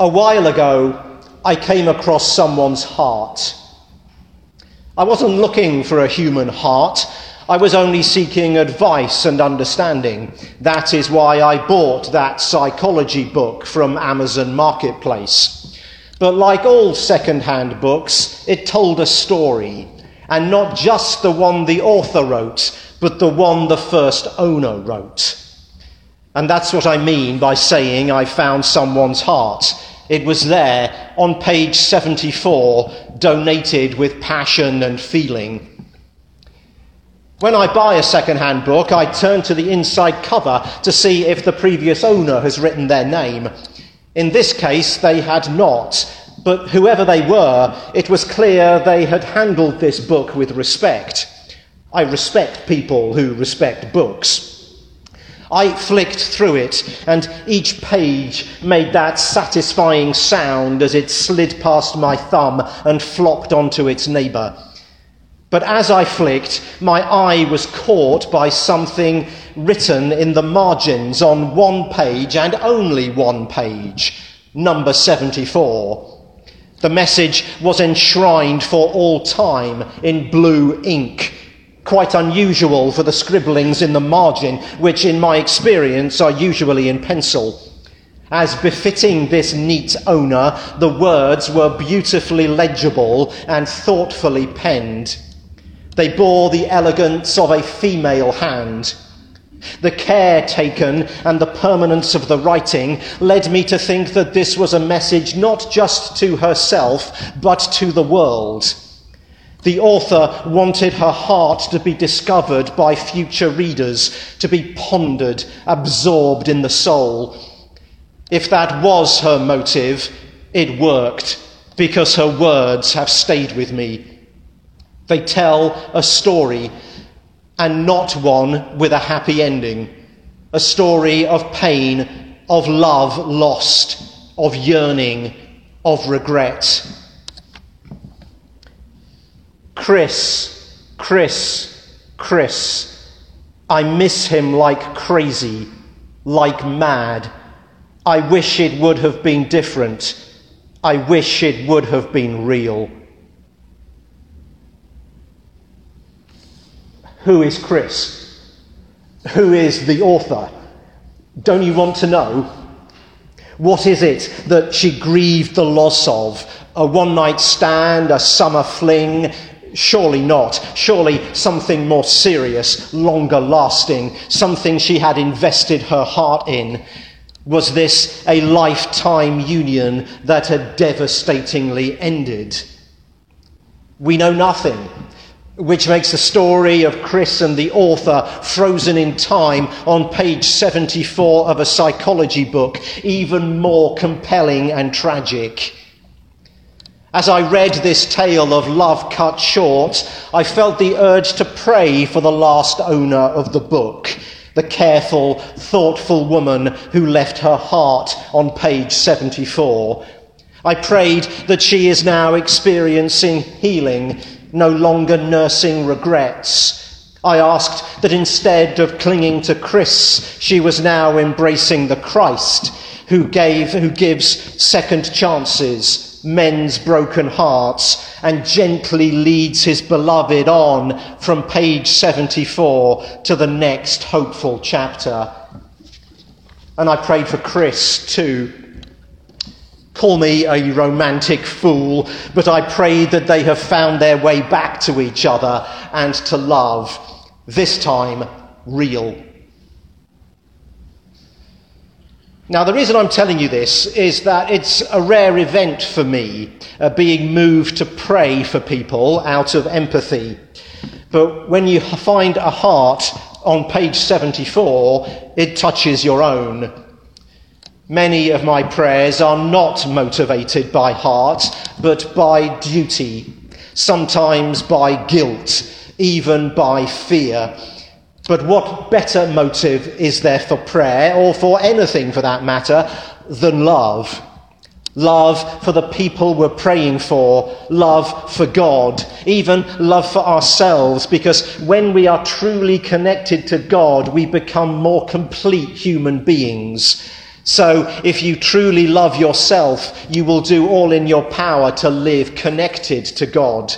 A while ago, I came across someone's heart. I wasn't looking for a human heart. I was only seeking advice and understanding. That is why I bought that psychology book from Amazon Marketplace. But like all second-hand books, it told a story, and not just the one the author wrote, but the one the first owner wrote. And that's what I mean by saying I found someone's heart. It was there on page 74, donated with passion and feeling. When I buy a second-hand book, I turn to the inside cover to see if the previous owner has written their name. In this case, they had not, but whoever they were, it was clear they had handled this book with respect. I respect people who respect books. I flicked through it, and each page made that satisfying sound as it slid past my thumb and flopped onto its neighbour. But as I flicked, my eye was caught by something written in the margins on one page and only one page, number 74. The message was enshrined for all time in blue ink quite unusual for the scribblings in the margin, which in my experience are usually in pencil. As befitting this neat owner, the words were beautifully legible and thoughtfully penned. They bore the elegance of a female hand. The care taken and the permanence of the writing led me to think that this was a message not just to herself, but to the world. The author wanted her heart to be discovered by future readers, to be pondered, absorbed in the soul. If that was her motive, it worked because her words have stayed with me. They tell a story and not one with a happy ending. A story of pain, of love lost, of yearning, of regret. Chris, Chris, Chris. I miss him like crazy, like mad. I wish it would have been different. I wish it would have been real. Who is Chris? Who is the author? Don't you want to know? What is it that she grieved the loss of? A one night stand, a summer fling, Surely not. Surely something more serious, longer lasting, something she had invested her heart in. Was this a lifetime union that had devastatingly ended? We know nothing, which makes the story of Chris and the author frozen in time on page 74 of a psychology book even more compelling and tragic. As I read this tale of love cut short, I felt the urge to pray for the last owner of the book, the careful, thoughtful woman who left her heart on page 74. I prayed that she is now experiencing healing, no longer nursing regrets. I asked that instead of clinging to Chris, she was now embracing the Christ who gave, who gives second chances, men's broken hearts and gently leads his beloved on from page 74 to the next hopeful chapter. And I prayed for Chris too. Call me a romantic fool, but I pray that they have found their way back to each other and to love, this time real. Now, the reason I'm telling you this is that it's a rare event for me, uh, being moved to pray for people out of empathy. But when you find a heart on page 74, it touches your own. Many of my prayers are not motivated by heart, but by duty, sometimes by guilt, even by fear. But what better motive is there for prayer, or for anything for that matter, than love? Love for the people we're praying for, love for God, even love for ourselves, because when we are truly connected to God, we become more complete human beings. So, if you truly love yourself, you will do all in your power to live connected to God.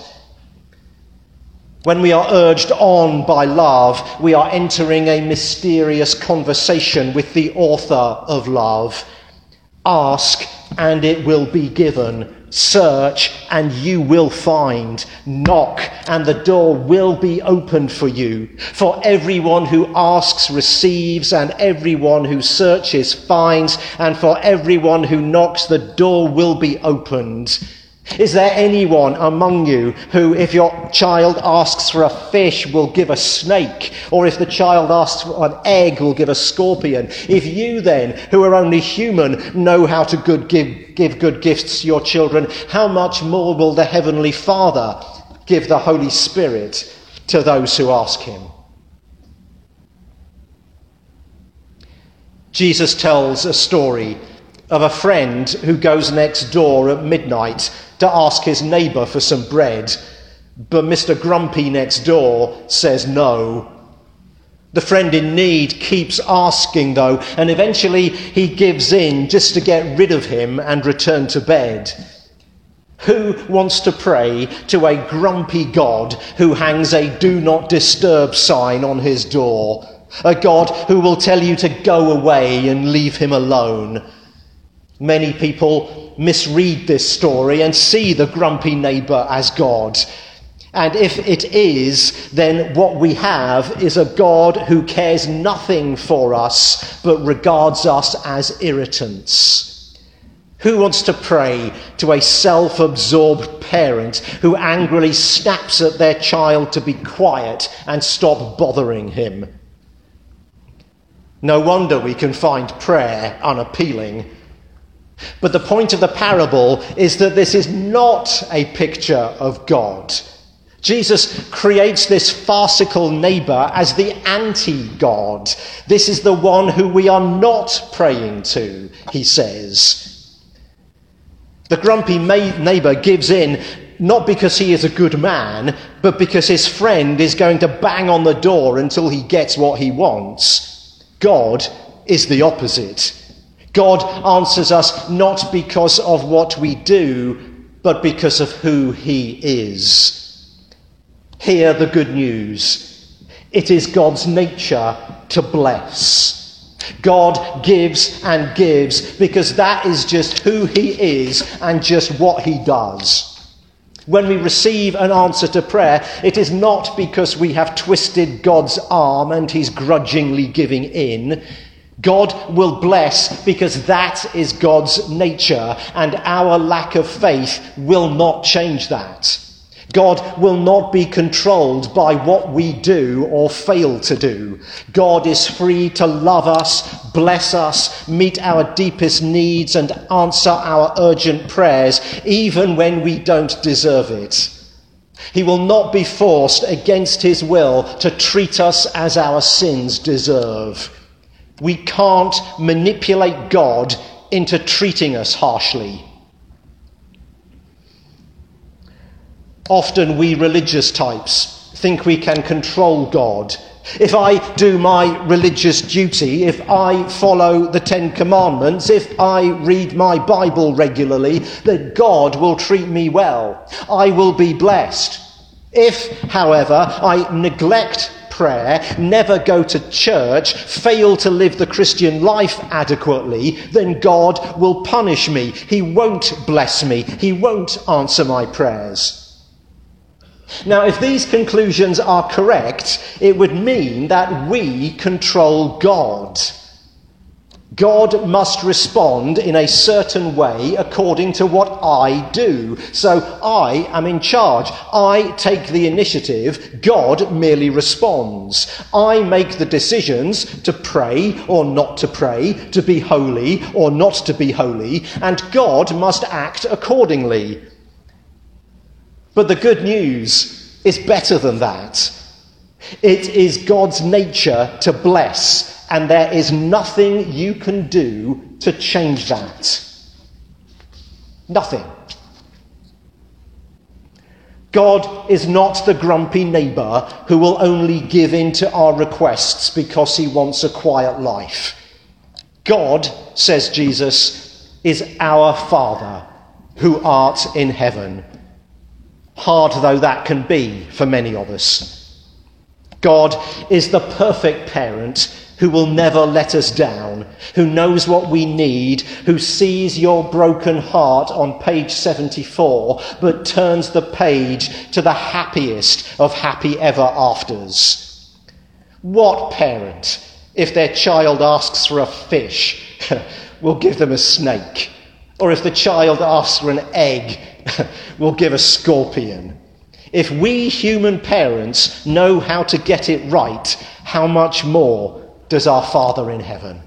When we are urged on by love, we are entering a mysterious conversation with the author of love. Ask, and it will be given. Search, and you will find. Knock, and the door will be opened for you. For everyone who asks receives, and everyone who searches finds, and for everyone who knocks, the door will be opened. Is there anyone among you who, if your child asks for a fish, will give a snake? Or if the child asks for an egg, will give a scorpion? If you then, who are only human, know how to good give, give good gifts to your children, how much more will the Heavenly Father give the Holy Spirit to those who ask Him? Jesus tells a story of a friend who goes next door at midnight to ask his neighbour for some bread, but Mr. Grumpy next door says no. The friend in need keeps asking, though, and eventually he gives in just to get rid of him and return to bed. Who wants to pray to a grumpy God who hangs a do not disturb sign on his door? A God who will tell you to go away and leave him alone? Many people misread this story and see the grumpy neighbour as God. And if it is, then what we have is a God who cares nothing for us but regards us as irritants. Who wants to pray to a self absorbed parent who angrily snaps at their child to be quiet and stop bothering him? No wonder we can find prayer unappealing but the point of the parable is that this is not a picture of God. Jesus creates this farcical neighbor as the anti God. This is the one who we are not praying to, he says. The grumpy neighbor gives in not because he is a good man, but because his friend is going to bang on the door until he gets what he wants. God is the opposite. God answers us not because of what we do, but because of who He is. Hear the good news. It is God's nature to bless. God gives and gives because that is just who He is and just what He does. When we receive an answer to prayer, it is not because we have twisted God's arm and He's grudgingly giving in. God will bless because that is God's nature, and our lack of faith will not change that. God will not be controlled by what we do or fail to do. God is free to love us, bless us, meet our deepest needs, and answer our urgent prayers, even when we don't deserve it. He will not be forced against his will to treat us as our sins deserve. We can't manipulate God into treating us harshly. Often we religious types think we can control God. If I do my religious duty, if I follow the Ten Commandments, if I read my Bible regularly, that God will treat me well. I will be blessed. If, however, I neglect prayer, never go to church, fail to live the Christian life adequately, then God will punish me. He won't bless me. He won't answer my prayers. Now, if these conclusions are correct, it would mean that we control God. God must respond in a certain way according to what I do. So I am in charge. I take the initiative. God merely responds. I make the decisions to pray or not to pray, to be holy or not to be holy, and God must act accordingly. But the good news is better than that. It is God's nature to bless and there is nothing you can do to change that. Nothing. God is not the grumpy neighbour who will only give in to our requests because he wants a quiet life. God, says Jesus, is our Father who art in heaven. Hard though that can be for many of us. God is the perfect parent who will never let us down, who knows what we need, who sees your broken heart on page 74, but turns the page to the happiest of happy ever afters. What parent, if their child asks for a fish, will give them a snake? Or if the child asks for an egg, will give a scorpion? If we human parents know how to get it right, how much more does our Father in heaven.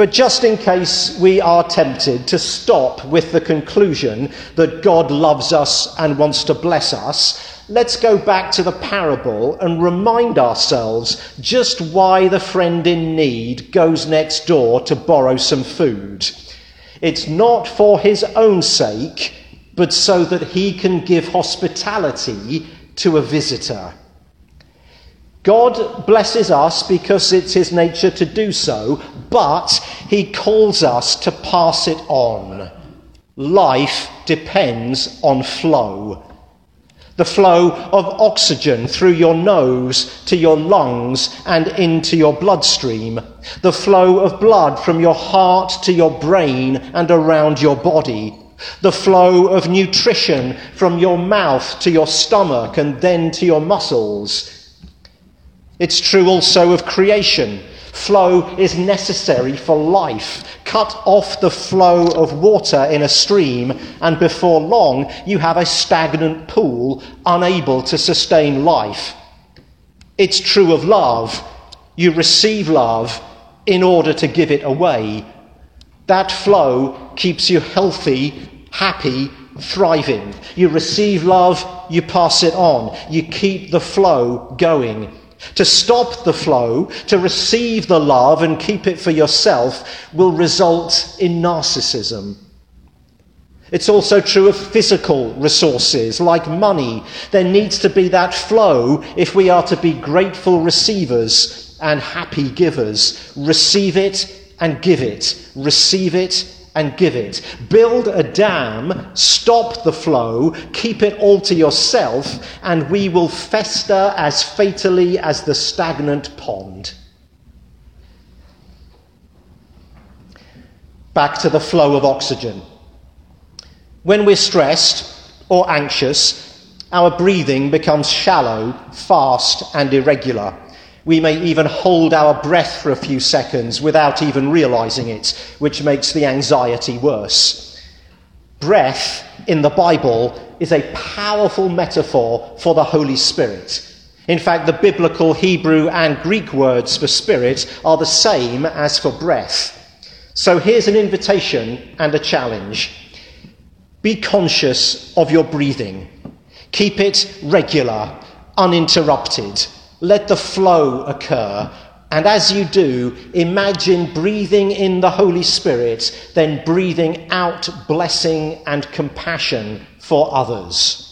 But just in case we are tempted to stop with the conclusion that God loves us and wants to bless us, let's go back to the parable and remind ourselves just why the friend in need goes next door to borrow some food. It's not for his own sake, but so that he can give hospitality to a visitor. God blesses us because it's his nature to do so, but he calls us to pass it on. Life depends on flow. The flow of oxygen through your nose to your lungs and into your bloodstream. The flow of blood from your heart to your brain and around your body. The flow of nutrition from your mouth to your stomach and then to your muscles it's true also of creation. Flow is necessary for life. Cut off the flow of water in a stream, and before long, you have a stagnant pool unable to sustain life. It's true of love. You receive love in order to give it away. That flow keeps you healthy, happy, thriving. You receive love, you pass it on. You keep the flow going. To stop the flow, to receive the love and keep it for yourself, will result in narcissism. It's also true of physical resources like money. There needs to be that flow if we are to be grateful receivers and happy givers. Receive it and give it. Receive it and give it. Build a dam, stop the flow, keep it all to yourself, and we will fester as fatally as the stagnant pond. Back to the flow of oxygen. When we're stressed or anxious, our breathing becomes shallow, fast, and irregular. We may even hold our breath for a few seconds without even realizing it, which makes the anxiety worse. Breath in the Bible is a powerful metaphor for the Holy Spirit. In fact, the biblical Hebrew and Greek words for spirit are the same as for breath. So here's an invitation and a challenge. Be conscious of your breathing. Keep it regular, uninterrupted. Let the flow occur. And as you do, imagine breathing in the Holy Spirit, then breathing out blessing and compassion for others.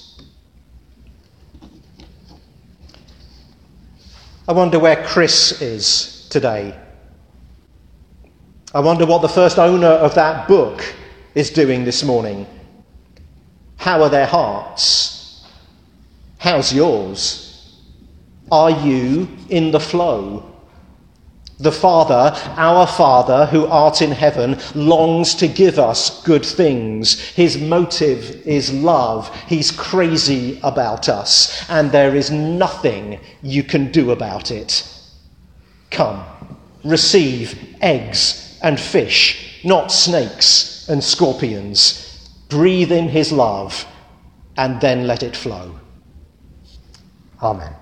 I wonder where Chris is today. I wonder what the first owner of that book is doing this morning. How are their hearts? How's yours? Are you in the flow? The Father, our Father, who art in heaven, longs to give us good things. His motive is love. He's crazy about us, and there is nothing you can do about it. Come, receive eggs and fish, not snakes and scorpions. Breathe in His love, and then let it flow. Amen.